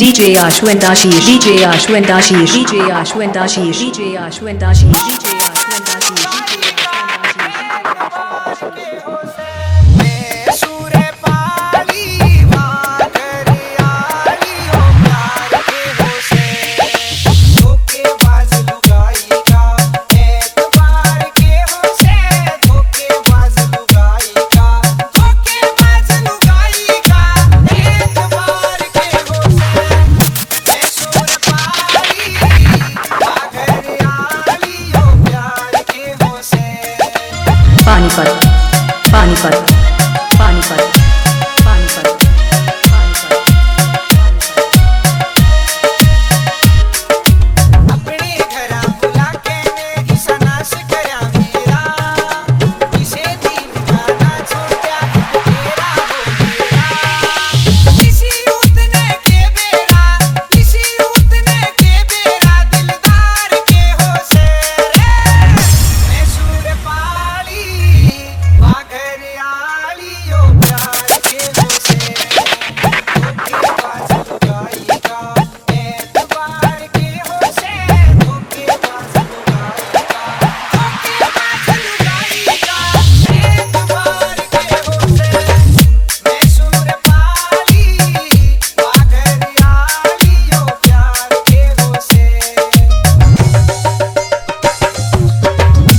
DJ Ashwin Dashi, DJ Ashwin Dashi, DJ Ashwin Dashi, DJ Ashwin Dashi, DJ Panipat Panipat Panipat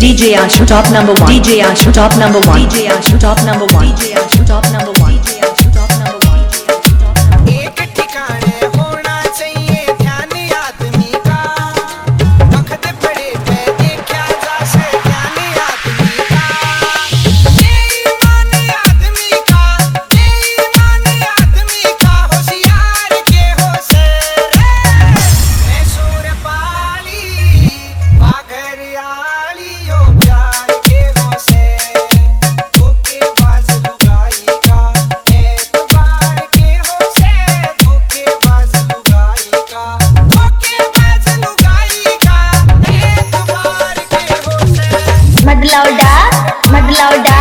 DJ Ashu top number one. DJ Ashu top number one. DJ Ashu top number one. DJ Matlauda Matlauda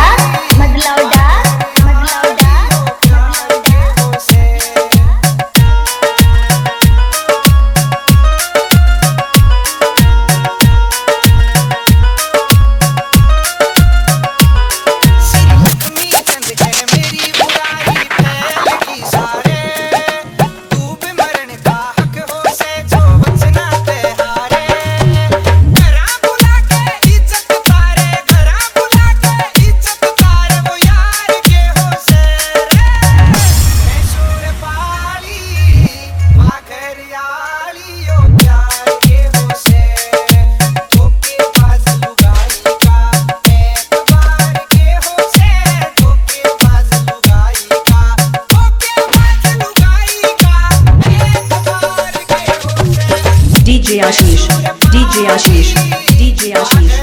DJ Ashish, DJ Ashish, DJ Ashish,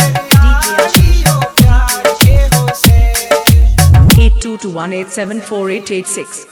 DJ Ashish. Eight two two one eight seven four eight eight six.